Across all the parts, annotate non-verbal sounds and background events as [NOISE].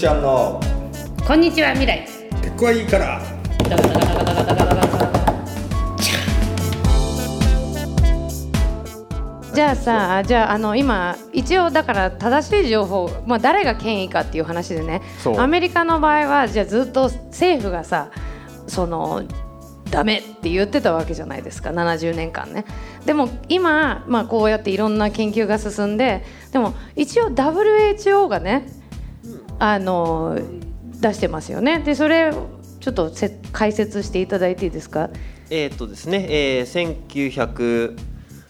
ちゃんの。こんにちは未来。結構はいいから。じゃあさじゃああの今一応だから正しい情報、まあ、誰が権威かっていう話でね。アメリカの場合はじゃあずっと政府がさそのダメって言ってたわけじゃないですか。70年間ね。でも今、まあ、こうやっていろんな研究が進んででも一応 WHO がねあの出してますよね。でそれちょっと解説していただいていいですか？えーっとですね、えー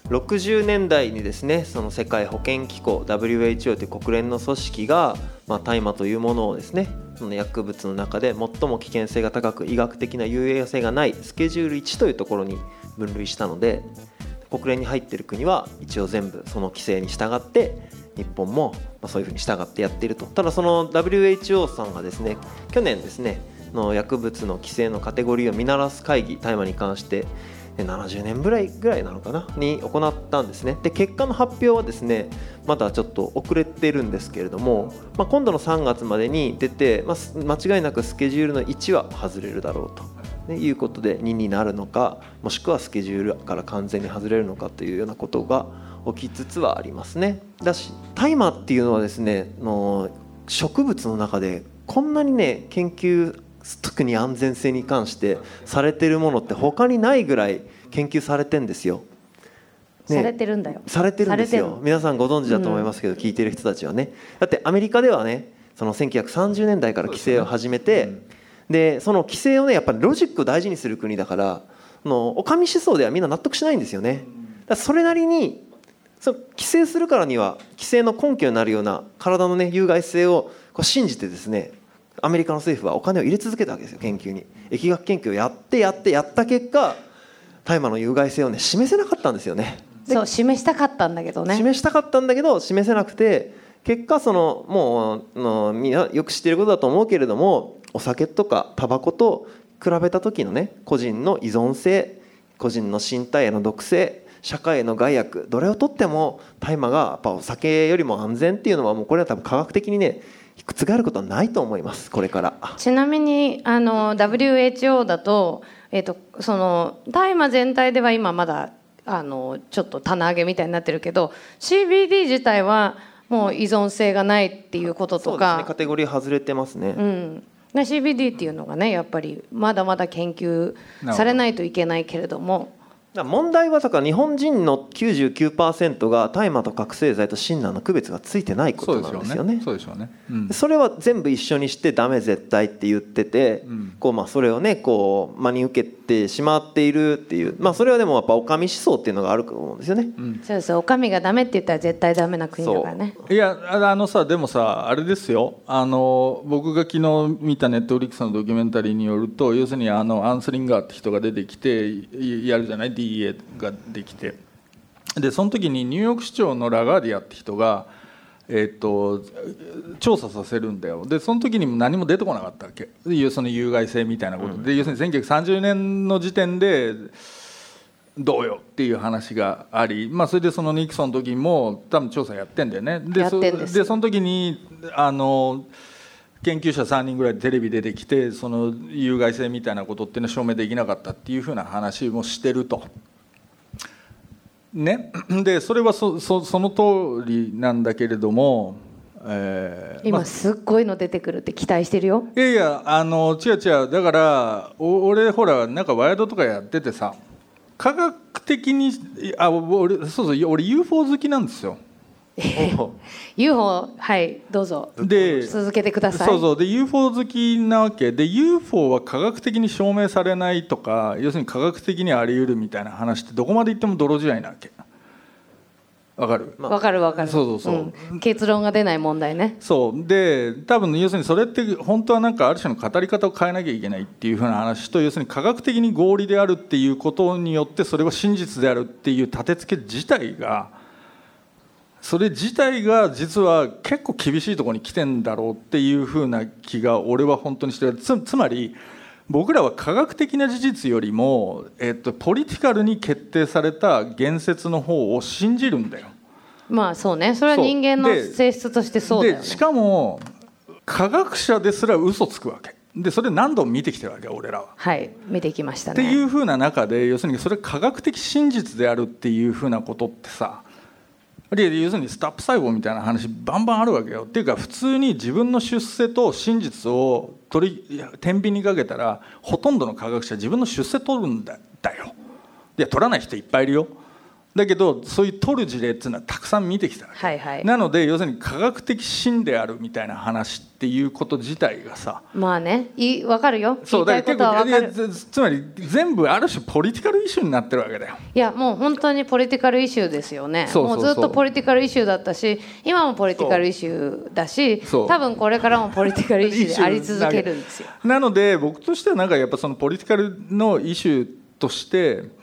1960年代にですねその世界保健機構 WHO という国連の組織が、まあ、大麻というものをですねその薬物の中で最も危険性が高く医学的な有益性がないスケジュール1というところに分類したので国連に入っている国は一応全部その規制に従って日本もそういうふうに従ってやっているとただその WHO さんがですね去年ですねの薬物の規制のカテゴリーを見直す会議大麻に関して70年ぐらいぐらいなのかなに行ったんですねで結果の発表はですねまだちょっと遅れてるんですけれども、まあ、今度の3月までに出て、まあ、間違いなくスケジュールの1は外れるだろうと。いうことで2になるのかもしくはスケジュールから完全に外れるのかというようなことが起きつつはありますね。だし大麻っていうのはですねの植物の中でこんなにね研究特に安全性に関してされてるものって他にないぐらい研究されてんですよ。ね。されてるんだよ。されてるんですよ。皆さんご存知だと思いますけど、聞いてる人たちはね。だってアメリカではねその1930年代から規制を始めてで,、その規制をねやっぱりロジックを大事にする国だからそのお上思想ではみんな納得しないんですよね。だそれなりにその規制するからには規制の根拠になるような体のね有害性をこう信じてですねアメリカの政府はお金を入れ続けたわけですよ研究に。疫学研究をやってやってやった結果大麻の有害性をね示せなかったんですよね。そう示したかったんだけどね。示したかったんだけど示せなくて結果そのもうのみんなよく知っていることだと思うけれどもお酒とかタバコと比べた時のね個人の依存性個人の身体への毒性社会への害悪どれをとっても大麻がやっぱお酒よりも安全っていうのはもうこれは多分科学的にね覆ることはないと思いますこれから。ちなみにあの WHO だと,、えー、とその大麻全体では今まだあのちょっと棚上げみたいになってるけど CBD 自体はもう依存性がないっていうこととそうですねかカテゴリー外れてますね。うん、で CBD っていうのがねやっぱりまだまだ研究されないといけないけれども問題はだから日本人の99%が大麻と覚醒剤と親鸞の区別がついてないことそうですよなんですよねね。。そうでしょうね。うんそれは全部一緒にしてダメ絶対って言ってて、んこうまあそれをねこう真に受けてしまっているっていうまあそれはでもやっぱお上思想っていうのがあると思うんですよね。そうですお上がダメって言ったら絶対ダメな国だからねいやああのさでもさあれですよあの僕が昨日見たネットフリックスのドキュメンタリーによると要するにあのアンスリンガーって人が出てきていやるじゃない？DEA ができて。でその時にニューヨーク市長のラガーディアって人が、えっと調査させるんだよ。でその時にも何も出てこなかったわけ。その有害性みたいなことで、要するに1930年の時点でどうよっていう話があり、まあ、それでそのニクソンの時も多分調査やってんだよね。でそでその時にあの研究者3人ぐらいテレビ出てきてその有害性みたいなことっていうのは証明できなかったっていうふうな話もしてると。ね、でそれはそそその通りなんだけれども、えーまあ。今すっごいの出てくるって期待してるよ。いやいやあの違う違う。だからお俺ほらなんかワイドとかやっててさ科学的にあ俺そうそう俺 UFO 好きなんですよ UFO [LAUGHS] はいどうぞ。で続けてください。そうそう。で UFO 好きなわけ。で UFO は科学的に証明されないとか要するに科学的にあり得るみたいな話ってどこまで言っても泥仕合なわけ。わかる？わかるわかる。そうそうそう。ん。結論が出ない問題ね。そう。で多分要するにそれって本当はなんかある種の語り方を変えなきゃいけないっていうふうな話と要するに科学的に合理であるっていうことによってそれは真実であるっていう立て付け自体がそれ自体が実は結構厳しいところに来てんだろうっていうふうな気が俺は本当にしてる。つつまり僕らは科学的な事実よりも、えっと、ポリティカルに決定された言説の方を信じるんだよ。まあそうね。それは人間の性質としてそうだよね。でしかも科学者ですら嘘つくわけ。でそれ何度も見てきてるわけ俺らは。はい。見てきましたってねいうふうな中で要するにそれ科学的真実であるっていうふうなことってさあるいは要するにスタップ細胞みたいな話バンバンあるわけよ。っていうか普通に自分の出世と真実を取り天秤にかけたらほとんどの科学者自分の出世取るんだよ。いや取らない人いっぱいいるよ。だけどそういう取る事例っていうのはたくさん見てきたわけ。はいはい。なので要するに科学的真であるみたいな話っていうこと自体がさまあねい分かるよ。そう言いたいことは分かる。結構つつまり全部ある種ポリティカルイシューになってるわけだよ。いやもう本当にポリティカルイシューですよね。もうずっとポリティカルイシューだったし今もポリティカルイシューだし多分これからもポリティカルイシューであり続けるんですよ。[LAUGHS] なので僕としてはなんかやっぱそのポリティカルのイシューとして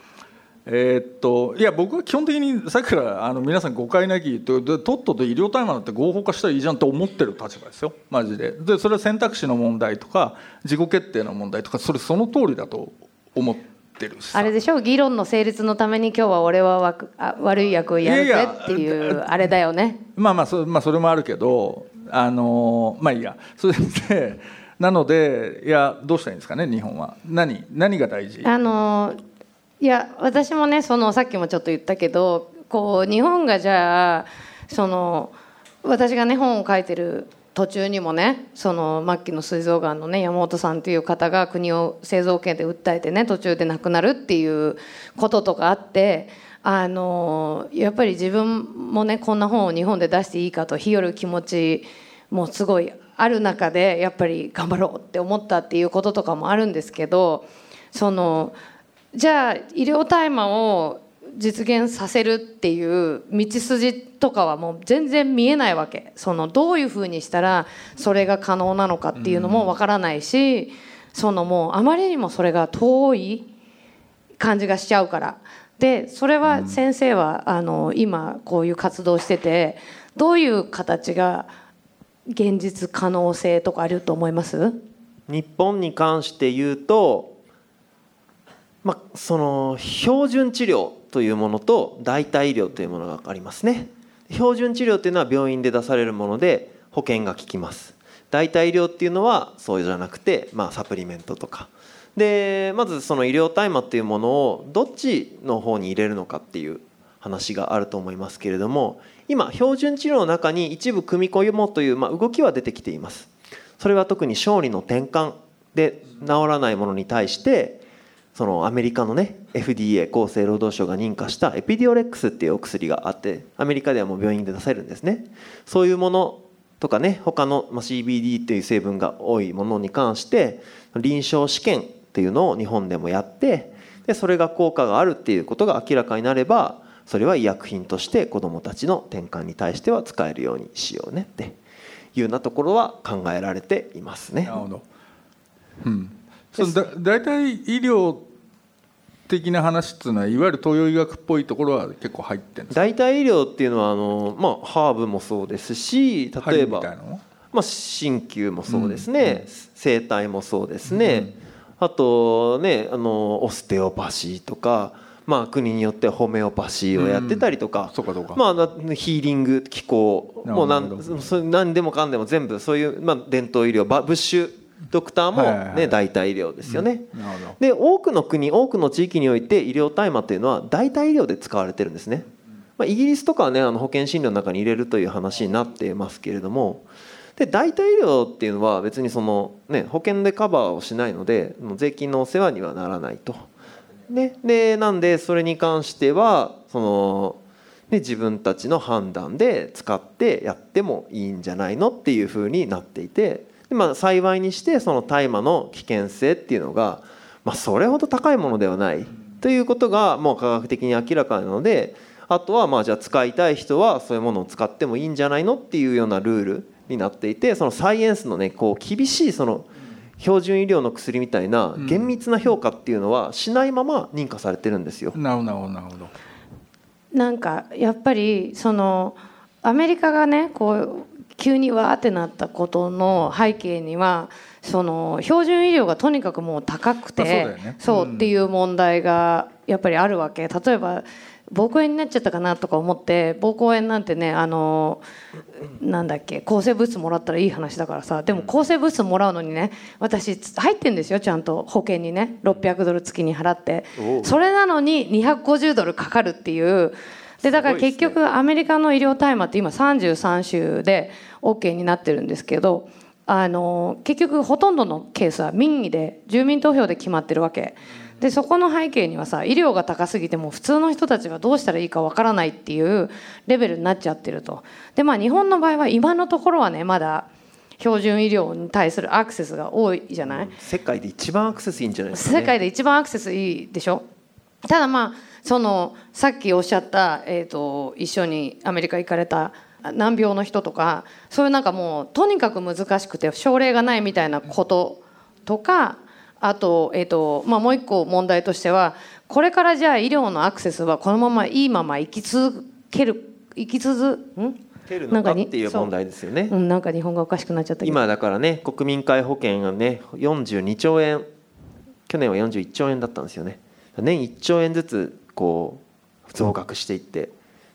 えーっといや僕は基本的にさっきからあの皆さん誤解なきとでとっとと医療タイマーだって合法化したらいいじゃんと思ってる立場ですよ。マジで。でそれは選択肢の問題とか自己決定の問題とかそれその通りだと思ってるあれでしょ？議論の成立のために今日は俺はわくあ悪い役をやるぜっていうあれだよね。まあまあそ,、まあ、それもあるけどあのまあいいや。それでなのでいやどうしたらいいんですかね日本は。何何が大事？あのいや私もねそのさっきもちょっと言ったけどこう日本がじゃあその私がね本を書いてる途中にもねその末期の膵臓がんのね山本さんという方が国を製造権で訴えてね途中で亡くなるっていうこととかあってあのやっぱり自分もねこんな本を日本で出していいかと日和る気持ちもすごいある中でやっぱり頑張ろうって思ったっていうこととかもあるんですけどそのじゃあ医療大麻を実現させるっていう道筋とかはもう全然見えないわけ。そのどういうふうにしたらそれが可能なのかっていうのもわからないし、そのもうあまりにもそれが遠い感じがしちゃうから。でそれは先生はあの今こういう活動しててどういう形が現実可能性とかあると思います？日本に関して言うと、まあ、その標準治療というものと代替医療というものがありますね。標準治療というのは病院で出されるもので保険が効きます。代替医療っていうのはそうじゃなくて、まあ、サプリメントとか。でまずその医療大麻っていうものをどっちの方に入れるのかっていう話があると思いますけれども今標準治療の中に一部組み込もうという、まあ、動きは出てきています。それは特に小児の転換で治らないものに対してそのアメリカのね FDA 厚生労働省が認可したエピディオレックスっていうお薬があってアメリカではもう病院で出せるんですね。そういうものとかね他の CBD っていう成分が多いものに関して臨床試験っていうのを日本でもやってでそれが効果があるっていうことが明らかになればそれは医薬品として子どもたちの転換に対しては使えるようにしようねっていうようなところは考えられていますね。なる。ほど、うん、そのだ大体医療的な話っていうのはいわゆる東洋医学っぽいところは結構入ってるんですか代替医療っていうのはあの、まあ、ハーブもそうですし例えばまあ、鍼灸もそうですね、整体もそうですね、あとねあのオステオパシーとか、まあ、国によってはホメオパシーをやってたりとか、まあ、なヒーリング機構もうなんなるほど。そ何でもかんでも全部そういう、まあ、伝統医療バブッシュドクターも、ね代替医療ですよね。なるほど。で多くの国多くの地域において医療大麻というのは代替医療で使われてるんですね、まあ、イギリスとかはねあの保険診療の中に入れるという話になっていますけれども。で代替医療っていうのは別にその、ね、保険でカバーをしないのでもう税金のお世話にはならないと。ね、でなんでそれに関してはその、ね、自分たちの判断で使ってやってもいいんじゃないのっていうふうになっていてで、まあ、幸いにしてその大麻の危険性っていうのが、まあ、それほど高いものではないということがもう科学的に明らかなのであとはまあじゃあ使いたい人はそういうものを使ってもいいんじゃないのっていうようなルールになっていてそのサイエンスのねこう厳しいその標準医療の薬みたいな厳密な評価っていうのはしないまま認可されてるんですよ。なるほどなるほどなるほどなんかやっぱりそのアメリカがねこう急にわーってなったことの背景にはその標準医療がとにかくもう高くて、まあそうっていう問題がやっぱりあるわけ。例えば膀胱炎になっちゃったかなとか思って膀胱炎なんてねあのなんだっけ抗生物質もらったらいい話だからさでも抗生物質もらうのにね私入ってんですよちゃんと。保険にね。600ドル月に払って。それなのに250ドルかかるっていうでだから結局アメリカの医療大麻って今33州で OK になってるんですけどあの結局ほとんどのケースは民意で住民投票で決まってるわけ。でそこの背景にはさ医療が高すぎても普通の人たちがどうしたらいいかわからないっていうレベルになっちゃってると。でまあ日本の場合は今のところはねまだ標準医療に対するアクセスが多いじゃない、世界で一番アクセスいいんじゃないですか、ね、世界で一番アクセスいいでしょ？ただまあそのさっきおっしゃった、えー、と一緒にアメリカ行かれた難病の人とかそういうなんかもうとにかく難しくて症例がないみたいなこととかあと,、えーとまあ、もう一個問題としてはこれからじゃあ医療のアクセスはこのままいいまま生き続ける生き続ん？てるなんかに？のかっていう問題ですよね。そう。うん、なんか日本がおかしくなっちゃった今だからね国民皆保険がね42兆円去年は41兆円だったんですよね年1兆円ずつこう増額していって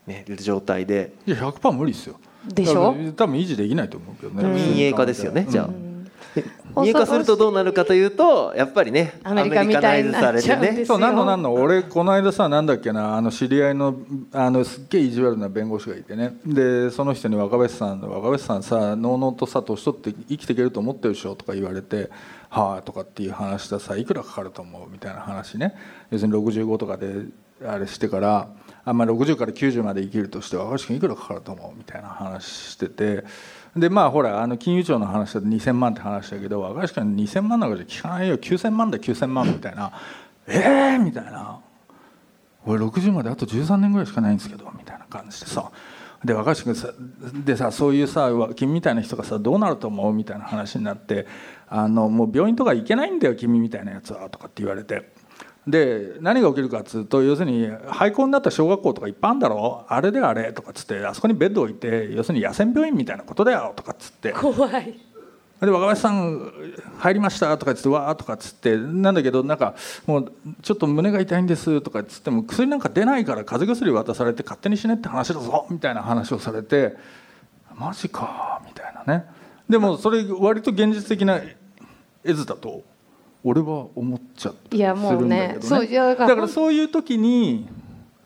ねる状態で。いや100%無理ですよ。でしょ？多分維持できないと思うけどね、民営化ですよねじゃあ。うん。で民営化するとどうなるかというとやっぱりねアメリカみたいになっちゃうんですよ。そうなんのなんの俺この間さなんだっけなあの知り合いのあのすっげえ意地悪な弁護士がいてね。でその人に若林さん若林さんさのうのうとさ年取って生きていけると思ってるでしょ？とか言われてはあとかっていう話したらさいくらかかると思うみたいな話ね。要するに65とかであれしてからあんまあ60から90まで生きるとして若林君いくらかかると思うみたいな話してて。でまあほらあの金融庁の話だと2000万って話だけど若林君2000万なんかじゃ聞かないよ。9000万だ9000万みたいな。ええ、みたいな。俺60まであと13年ぐらいしかないんですけどみたいな感じでさ。で若林君さでさそういうさ君みたいな人がさどうなると思うみたいな話になってあのもう病院とか行けないんだよ君みたいなやつはとかって言われて。で何が起きるかっつうと要するに廃校になった小学校とかいっぱいあるんだろ？あれであれとかっつってあそこにベッド置いて要するに野戦病院みたいなことだよとかっつって。怖い。で若林さん入りましたとか言ってわーとかっつってなんだけどなんかもうちょっと胸が痛いんですとかっつっても薬なんか出ないから風邪薬渡されて勝手にしねって話だぞみたいな話をされてマジかみたいなね。でもそれ割と現実的な絵図だと俺は思っちゃったいやもうねそうだからだからそういう時に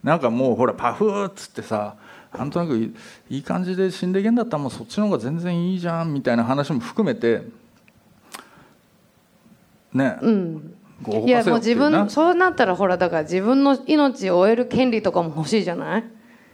なんかもうほらパフーっつってさなんとなくいい感じで死んでいけんだったらもうそっちの方が全然いいじゃんみたいな話も含めてね、うん。いやもう自分そうなったらほらだから自分の命を終える権利とかも欲しいじゃない？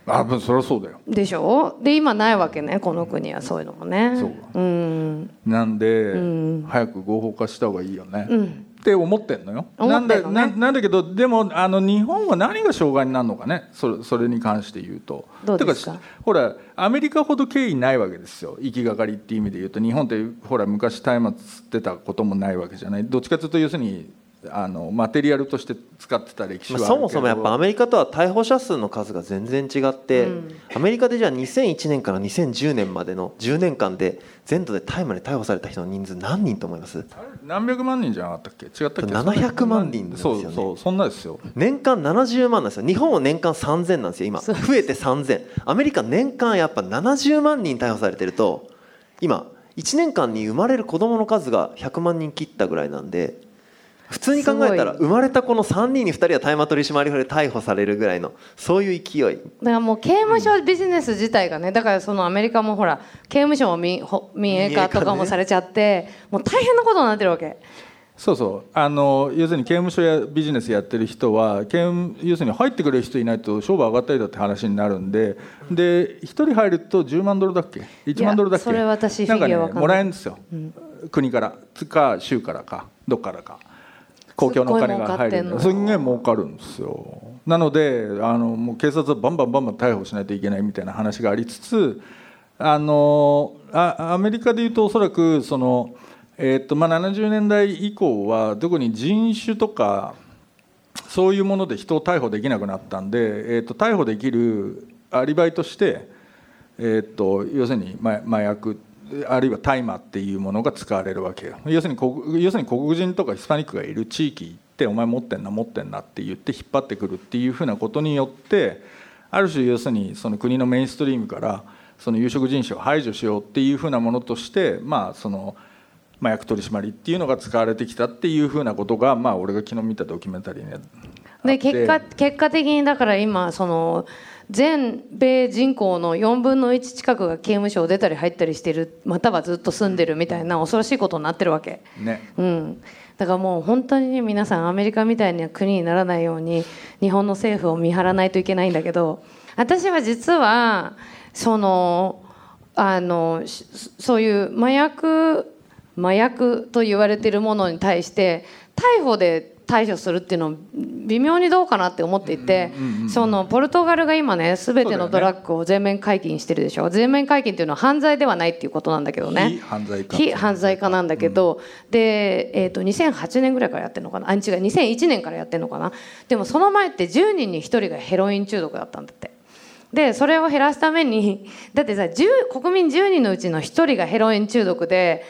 あそりゃそうだよ。でしょ？で今ないわけねこの国はそういうのもね。そううん。なんで、ん。早く合法化した方がいいよね、うん。って思ってんのよ。なんだななんだけどでもあの日本は何が障害になるのかね。それそれに関して言うと。どうですか？てほらアメリカほど経緯ないわけですよ。行きがかりっていう意味で言うと。日本ってほら昔大麻吸ってたこともないわけじゃない？どっちかというと要するにあのマテリアルとして使ってた歴史まあはあるけど。そもそもやっぱアメリカとは逮捕者数の数が全然違って、うん。アメリカでじゃあ2001年から2010年までの10年間で全土で大麻で逮捕された人の人数何人と思います？何百万人じゃなかったっけ？違ったっけ？700万人ですよね。そうそうそんなですよ。年間70万なんですよ。日本は年間3000なんですよ今。増えて3000アメリカ年間やっぱ70万人逮捕されてると今1年間に生まれる子どもの数が100万人切ったぐらいなんで普通に考えたら生まれた子の3人に2人は大麻取締法で逮捕されるぐらいのそういう勢い。だからもう刑務所ビジネス自体がねだからそのアメリカもほら刑務所も民ほ民営化とかもされちゃって、もう大変なことになってるわけ。そうそう。あの要するに刑務所やビジネスやってる人は刑務要するに入ってくれる人いないと商売上がったりだって話になるんでで1人入ると10万ドルだっけ？1万ドルだっけ？それ私なんかねもらえるんですよ、国からつか州からかどっからか公共のお金が入るすんげえ儲かるんですよ。なのであのもう警察はバンバンバンバン逮捕しないといけないみたいな話がありつつあのあアメリカでいうとおそらくその、えーっとまあ、70年代以降は特に人種とかそういうもので人を逮捕できなくなったんで、えーっと逮捕できるアリバイとして、えーっと要するに麻麻薬あるいは大麻っていうものが使われるわけよ。要するに要するに黒人とかヒスパニックがいる地域行ってお前持ってんな持ってんなって言って引っ張ってくるっていうふうなことによってある種要するにその国のメインストリームからその有色人種を排除しようっていうふうなものとしてまあその麻薬取締りっていうのが使われてきたっていうふうなことがまあ俺が昨日見たドキュメンタリーにで結果結果的にだから今その全米人口の4分の1近くが刑務所を出たり入ったりしてるまたはずっと住んでるみたいな恐ろしいことになってるわけ、ね。うん、だからもう本当に皆さんアメリカみたいな国にならないように日本の政府を見張らないといけないんだけど私は実はそのあのそういう麻薬麻薬と言われているものに対して逮捕で対処するっていうの微妙にどうかなって思っていて、そのポルトガルが今ね全てのドラッグを全面解禁してるでしょ、全面解禁っていうのは犯罪ではないっていうことなんだけどね。非犯罪化非犯罪化なんだけど、うん、で、えーと、2008年ぐらいからやってるのかな？あ違う2001年からやってるのかな？でもその前って10人に1人がヘロイン中毒だったんだって。でそれを減らすために [LAUGHS] だってさ国民10人のうちの1人がヘロイン中毒で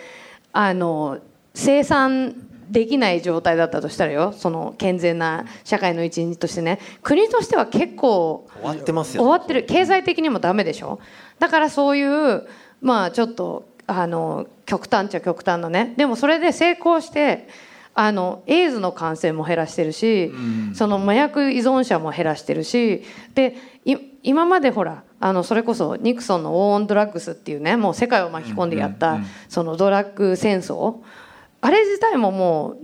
あの生産できない状態だったとしたらよその健全な社会の一員としてね。国としては結構終わってますよ、終わってる。経済的にもダメでしょ。だからそういうまあちょっとあの極端っちゃ極端なね。でもそれで成功してあのエイズの感染も減らしてるし、うん、その麻薬依存者も減らしてるしで今までほらあのそれこそニクソンの「ウォーオン・ドラッグス」っていうねもう世界を巻き込んでやったそのドラッグ戦争あれ自体もも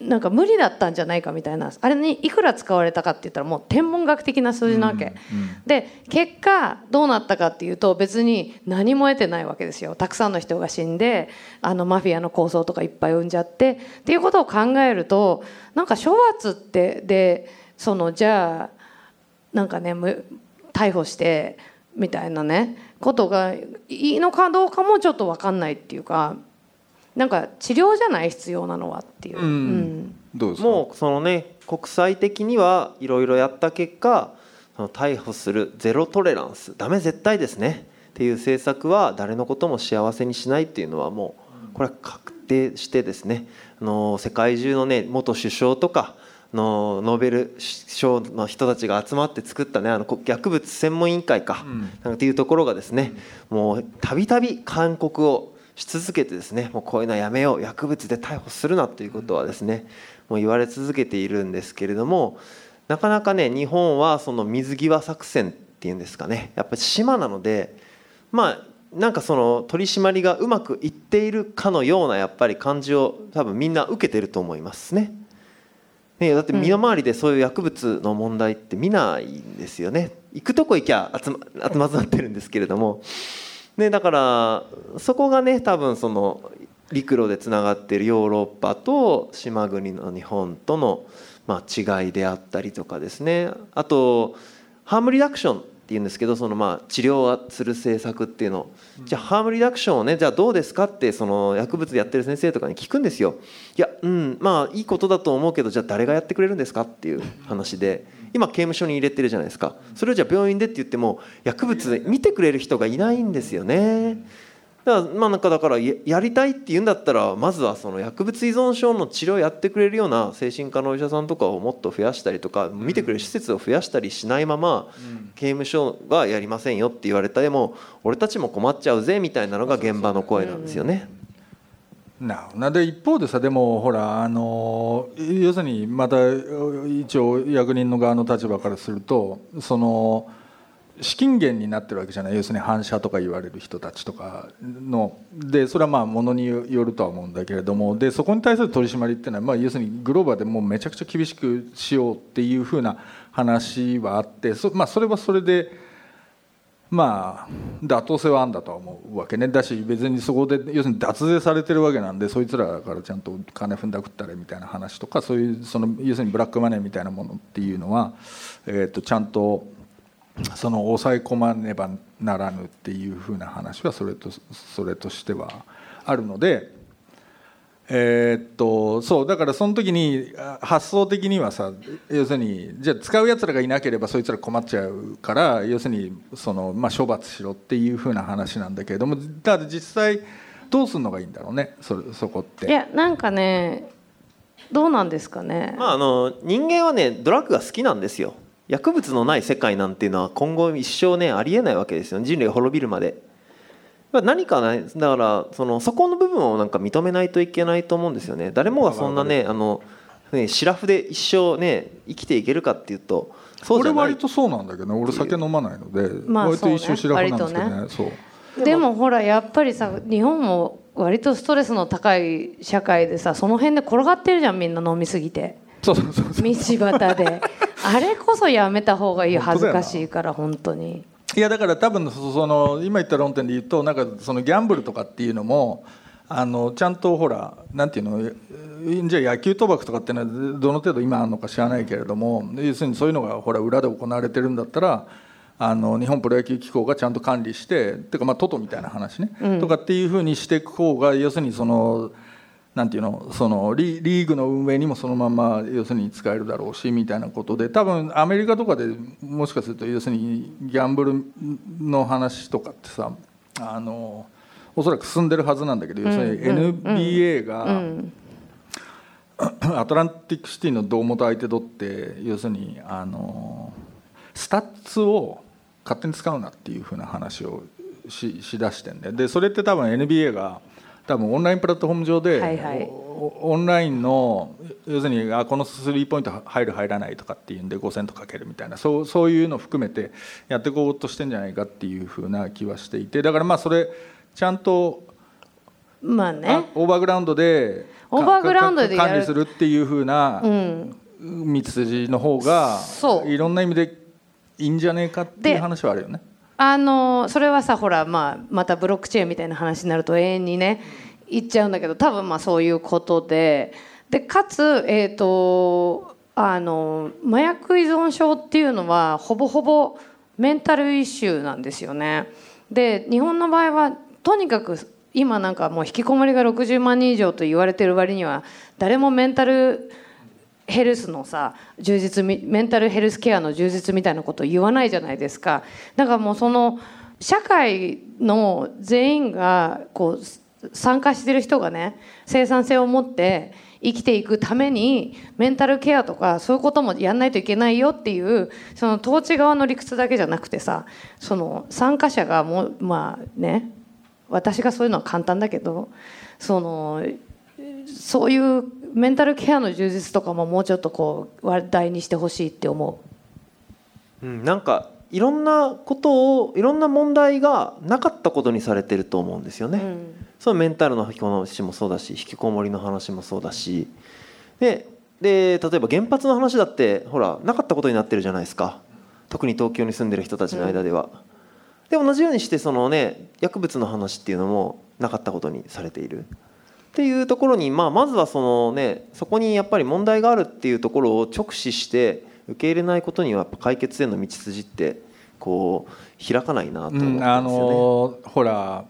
うなんか無理だったんじゃないかみたいな。あれにいくら使われたかって言ったらもう天文学的な数字なわけ、うんうん、で結果どうなったかっていうと別に何も得てないわけですよ。たくさんの人が死んであのマフィアの構想とかいっぱい生んじゃって。っていうことを考えるとなんか処罰ってでそのじゃあなんかね逮捕してみたいなねことがいいのかどうかもちょっと分かんないっていうかなんか治療じゃない必要なのはっていう、うん、どうですもうそのね国際的にはいろいろやった結果その逮捕するゼロトレランスダメ絶対ですね。っていう政策は誰のことも幸せにしないっていうのはもうこれは確定してですね。あの世界中のね元首相とかのノーベル賞の人たちが集まって作ったねあの薬物専門委員会か、うん、なんていうところがですねもうたびたび勧告をし続けてですねもうこういうのはやめよう薬物で逮捕するなということはですねもう言われ続けているんですけれどもなかなかね日本はその水際作戦っていうんですかねやっぱり島なのでまあなんかその取り締まりがうまくいっているかのようなやっぱり感じを多分みんな受けてると思いますね。ねだって身の回りでそういう薬物の問題って見ないんですよね。行くとこ行きゃ集ま集まってるんですけれどもね、だからそこがね多分その陸路でつながっているヨーロッパと島国の日本とのま違いであったりとかですね。あとハームリダクション。っていうんですけどそのまあ治療する政策っていうの。じゃあハームリダクションをねじゃあどうですかってその薬物やってる先生とかに聞くんですよ。いやうんまあいいことだと思うけどじゃあ誰がやってくれるんですかっていう話で。今刑務所に入れてるじゃないですか。それをじゃあ病院でって言っても薬物見てくれる人がいないんですよねだからまあなんかだからやりたいって言うんだったらまずはその薬物依存症の治療をやってくれるような精神科のお医者さんとかをもっと増やしたりとか見てくれる施設を増やしたりしないまま刑務所がやりませんよって言われたでも俺たちも困っちゃうぜみたいなのが現場の声なんですよね。ななで一方でさでもほらあの要するにまた一応役人の側の立場からするとその資金源になってるわけじゃない。要するに反射とか言われる人たちとかの。でそれはまあものによるとは思うんだけれども。でそこに対する取り締まりっていうのは、まあ、要するにグローバーでもうめちゃくちゃ厳しくしようっていうふうな話はあってそ,、まあ、それはそれで。まあ妥当性はあんだとは思うわけね。だし別にそこで要するに脱税されてるわけなんでそいつらからちゃんと金踏んだくったれみたいな話とかそういうその要するにブラックマネーみたいなものっていうのは、えー、とちゃんとその抑え込まねばならぬっていうふうな話はそれとそれとしてはあるので。えー、っととそうだからその時にあ発想的にはさ要するにじゃあ使うやつらがいなければそいつら困っちゃうから要するにその、まあ、処罰しろっていうふうな話なんだけれどもただ実際どうするのがいいんだろうねそれそこって。いやなんかねどうなんですかね、まああの人間はねドラッグが好きなんですよ薬物のない世界なんていうのは今後一生ねありえないわけですよ。人類が滅びるまで。まあ何かねだからそのそこの部分をなんか認めないといけないと思うんですよね。誰もがそんなねあのねシラフで一生ね生きていけるかっていうとそうじ俺ゃない。割とそうなんだけどね。俺酒飲まないので、まあ割と一そうね。緒シラフなんですけどね。割そう。でもほらやっぱりさ日本も割とストレスの高い社会でさその辺で転がってるじゃんみんな飲みすぎて。そうそうそうそう。道端であれこそやめた方がいいよ恥ずかしいから本当に。いやだから多分そその今言った論点で言うとなんかそのギャンブルとかっていうのもあのちゃんとほらなんていうのえじゃあ野球賭博とかっていうのはどの程度今あるのか知らないけれども要するにそういうのがほら裏で行われてるんだったらあの日本プロ野球機構がちゃんと管理しててかまあトトみたいな話ね、とかっていうふうにしていく方が要するにそのなんていうのそのリリーグの運営にもそのまま要するに使えるだろうしみたいなことで多分アメリカとかでもしかすると要するにギャンブルの話とかってさあのおそらく進んでるはずなんだけど、要するに NBA が、うん。アトランティックシティの胴元相手取って要するにあのスタッツを勝手に使うなっていうふうな話をししだしてんででそれって多分 NBA が多分オンラインプラットフォーム上で、はいはい。おオンラインの要するにあこのスリーポイント入る入らないとかっていうんで5セントかけるみたいなそうそういうのを含めてやっていこうとしてんじゃないかっていうふうな気はしていてだからまあそれちゃんとあまあね。オーバーグラウンドでオーバーグラウンドで管理するっていうふうなうん。道筋の方がそう。いろんな意味でいいんじゃねえかっていうで話はあるよね。あのそれはさほら、まあ、またブロックチェーンみたいな話になると永遠にね言っちゃうんだけど多分まあそういうことででかつ、えー、とあの麻薬依存症っていうのはほぼほぼメンタルイシューなんですよね。で日本の場合はとにかく今なんかもう引きこもりが60万人以上と言われてる割には誰もメンタルヘルスのさ充実メンタルヘルスケアの充実みたいなことを言わないじゃないですか。だからもうその社会の全員がこう参加してる人がね生産性を持って生きていくためにメンタルケアとかそういうこともやんないといけないよっていうその統治側の理屈だけじゃなくてさその参加者がもうまあね私がそういうのは簡単だけどそのそういうメンタルケアの充実とかももうちょっとこう話題にしてほしいって思うん、なんかいろんなことをいろんな問題がなかったことにされてると思うんですよう。ね。うんそのメンタルの話もそうだし引きこもりの話もそうだしでで例えば原発の話だってほらなかったことになってるじゃないですか特に東京に住んでる人たちの間では。で同じようにしてそのね薬物の話っていうのもなかったことにされている。っていうところに、まあ、まずはその、ね、そこにやっぱり問題があるっていうところを直視して受け入れないことにはやっぱ解決への道筋ってこう開かないなと思ってうん、あますよね。のほら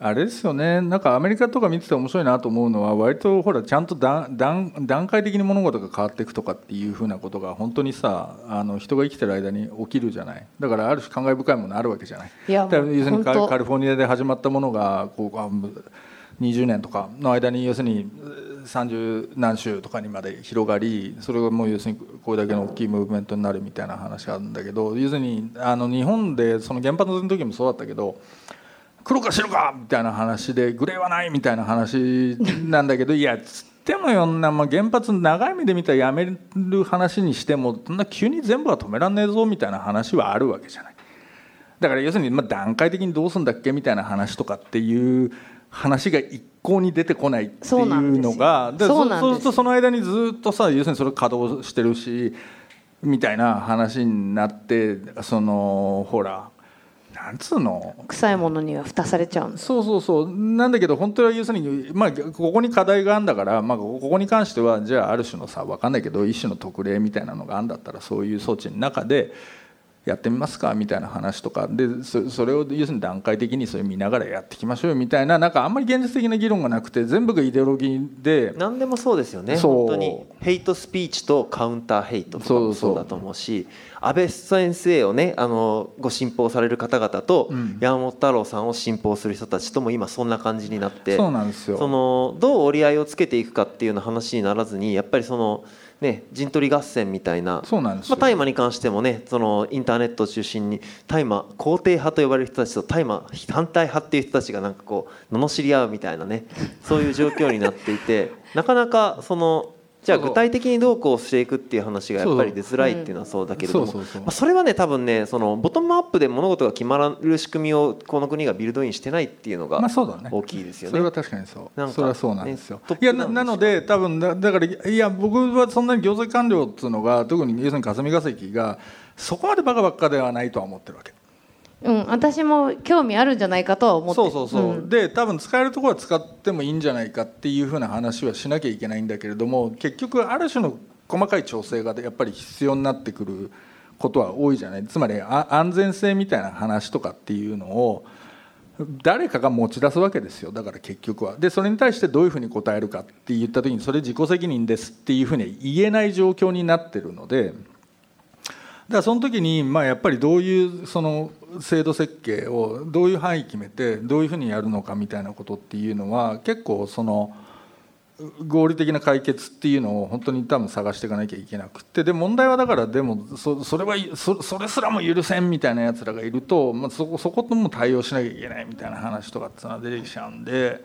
あれですよね。なんかアメリカとか見てて面白いなと思うのは割とほらちゃんと段段段階的に物事が変わっていくとかっていうふうなことが本当にさあの人が生きてる間に起きるじゃない。だからある種感慨深いものあるわけじゃない。いやだから要するにカリフォルニアで始まったものがこうあ20年とかの間に要するに30何州とかにまで広がりそれがもう要するにこれだけの大きいムーブメントになるみたいな話があるんだけど要するにあの日本でその原発の時もそうだったけど黒か白かみたいな話でグレーはないみたいな話なんだけどいやつってもよんな、まあ、原発長い目で見たらやめる話にしてもそんな急に全部は止めらんねえぞみたいな話はあるわけじゃない。だから要するにまあ段階的にどうするんだっけみたいな話とかっていう話が一向に出てこないっていうのがでそうす。るとその間にずっとさ要するにそれ稼働してるしみたいな話になってそのほらなんつうの？臭いものには蓋されちゃうそうそうそう。なんだけど本当は要するに、まあ、ここに課題があるんだから、まあ、ここに関してはじゃあある種のさ分かんないけど一種の特例みたいなのがあるんだったらそういう装置の中でやってみますかみたいな話とか。でそそれを要するに段階的にそれ見ながらやっていきましょうよみたいななんかあんまり現実的な議論がなくて全部がイデオロギーで。何でもそうですよね。本当にヘイトスピーチとカウンターヘイトとかそうそうもそうだと思うし安倍先生をねあのご信奉される方々と、うん。山本太郎さんを信奉する人たちとも今そんな感じになってそうなんですよ。そのどう折り合いをつけていくかっていうような話にならずにやっぱりそのね陣取り合戦みたいなそうなんですよ。まあ、大麻に関してもねそのインターネットを中心に大麻肯定派と呼ばれる人たちと大麻反対派っていう人たちがなんかこう罵り合うみたいなねそういう状況になっていて [LAUGHS] なかなかそのじゃあ具体的にどうこうしていくっていう話がやっぱり出づらいっていうのはそうだけれどもそれはね多分ねそのボトムアップで物事が決まる仕組みをこの国がビルドインしてないっていうのが大きいですよね。それは。確かにそう。なんかそれはそうなんですよ、いやなので多分だだからいや僕はそんなに行政官僚っていうのが特に要するに霞が関がそこまでバカばっかではないとは思ってるわけうん、私も興味あるんじゃないかとは思って。そうそうそう、ん。で多分使えるところは使ってもいいんじゃないかっていうふうな話はしなきゃいけないんだけれども結局ある種の細かい調整がやっぱり必要になってくることは多いじゃない。つまりあ安全性みたいな話とかっていうのを誰かが持ち出すわけですよ。だから結局は。でそれに対してどういうふうに答えるかって言った時にそれ自己責任ですっていうふうには言えない状況になってるので。だからその時にまあやっぱりどういうその制度設計をどういう範囲決めてどういうふうにやるのかみたいなことっていうのは結構その合理的な解決っていうのを本当に多分探していかなきゃいけなくてで問題はだからでもそれはそそれすらも許せんみたいなやつらがいると、まあ、そこそことも対応しなきゃいけないみたいな話とかっていうのは出てきちゃうんで。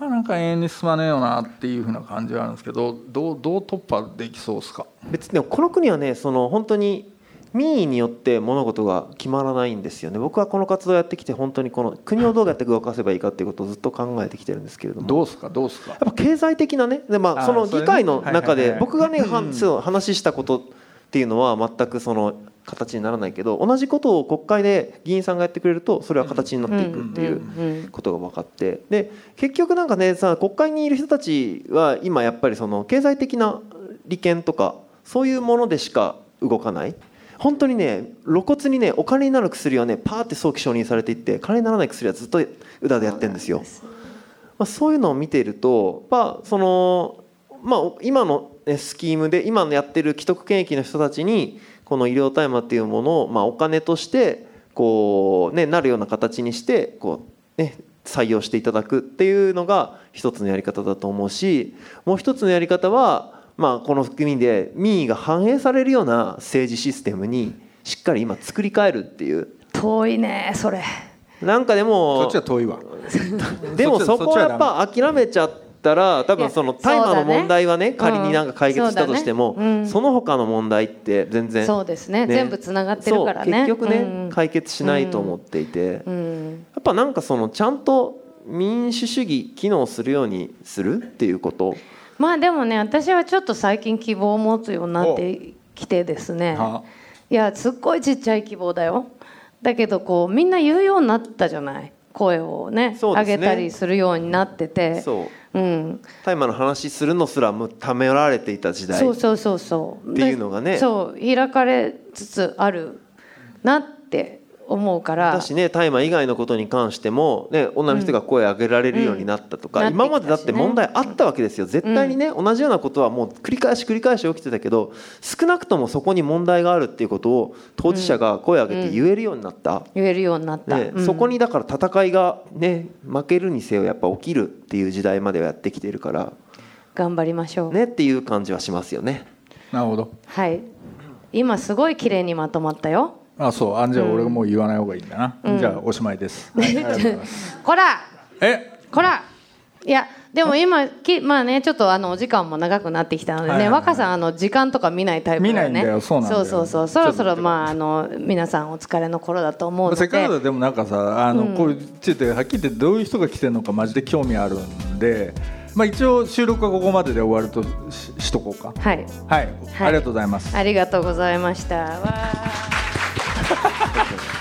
まあ、なんか永遠に進まねえよなっていうふうな感じはあるんですけどどうどう突破できそうですか？別にこの国はねその本当に民意によって物事が決まらないんですよね。僕はこの活動をやってきて本当にこの国をどうやって動かせばいいかっていうことをずっと考えてきてるんですけれども。どうですか？どうですか？やっぱ経済的なねで、まあ、その議会の中で僕がね話したことっていうのは全くその形にならないけど同じことを国会で議員さんがやってくれるとそれは形になっていくっていうことが分かって。で結局なんかねさ国会にいる人たちは今やっぱりその経済的な利権とかそういうものでしか動かない。本当にね露骨にねお金になる薬はねパーって早期承認されていって金にならない薬はずっと裏でやってるんですよ。まあ、そういうのを見ていると、まあそのまあ、今のねスキームで今のやってる既得権益の人たちにこの医療大麻っていうものを、まあ、お金としてこう、ね、なるような形にしてこう、ね、採用していただくっていうのが一つのやり方だと思うしもう一つのやり方は、まあ、この国で民意が反映されるような政治システムにしっかり今作り変えるっていう。遠いねそれ。なんかでもそっちは遠いわ。でもそこはやっぱ諦めちゃったら多分その大麻の問題はね仮になんか解決したとしてもうんその他の問題って全然そうですね。全部つながってるからね。結局ねうん解決しないと思っていてやうん。っぱなんかそのちゃんと民主主義機能するようにするっていうこと？まあでもね私はちょっと最近希望を持つようになってきてですね。はいやすっごいちっちゃい希望だよ。だけどこうみんな言うようになったじゃない。声をねね。げたりするようになってて。そううん、大麻の話するのすらもためられていた時代そうそうそうそう。っていうのがね。でそう開かれつつあるなって思うから。だしね大麻以外のことに関しても、ね、女の人が声を上げられるようになったとか、うん。今までだって問題あったわけですよ。絶対にね、同じようなことはもう繰り返し繰り返し起きてたけど少なくともそこに問題があるっていうことを当事者が声を上げて言えるようになった、言えるようになった、ねうん。そこにだから戦いが、ね、負けるにせよやっぱ起きるっていう時代まではやってきてるから、頑張りましょう、ね、っていう感じはしますよね。なるほど。はい。今すごい綺麗にまとまったよあそう。あじゃあ俺がもう言わない方がいいんだな、じゃあおしまいです、[LAUGHS] こら。え？こら。いやでも今きまあねちょっとあのお時間も長くなってきたのでね、はいはいはい。若さんあの時間とか見ないタイプだよね。見ないんだよ。そうなんだよ。そうそうそう。そろそろまああの皆さんお疲れの頃だと思うので。せっかくだでもなんかさあの、こういうちょっとはっきり言ってどういう人が来てるのかマジで興味あるんで、まあ、一応収録はここまでで終わるとししとこうか。はい。はい、ありがとうございます。ありがとうございました。わ Thank you.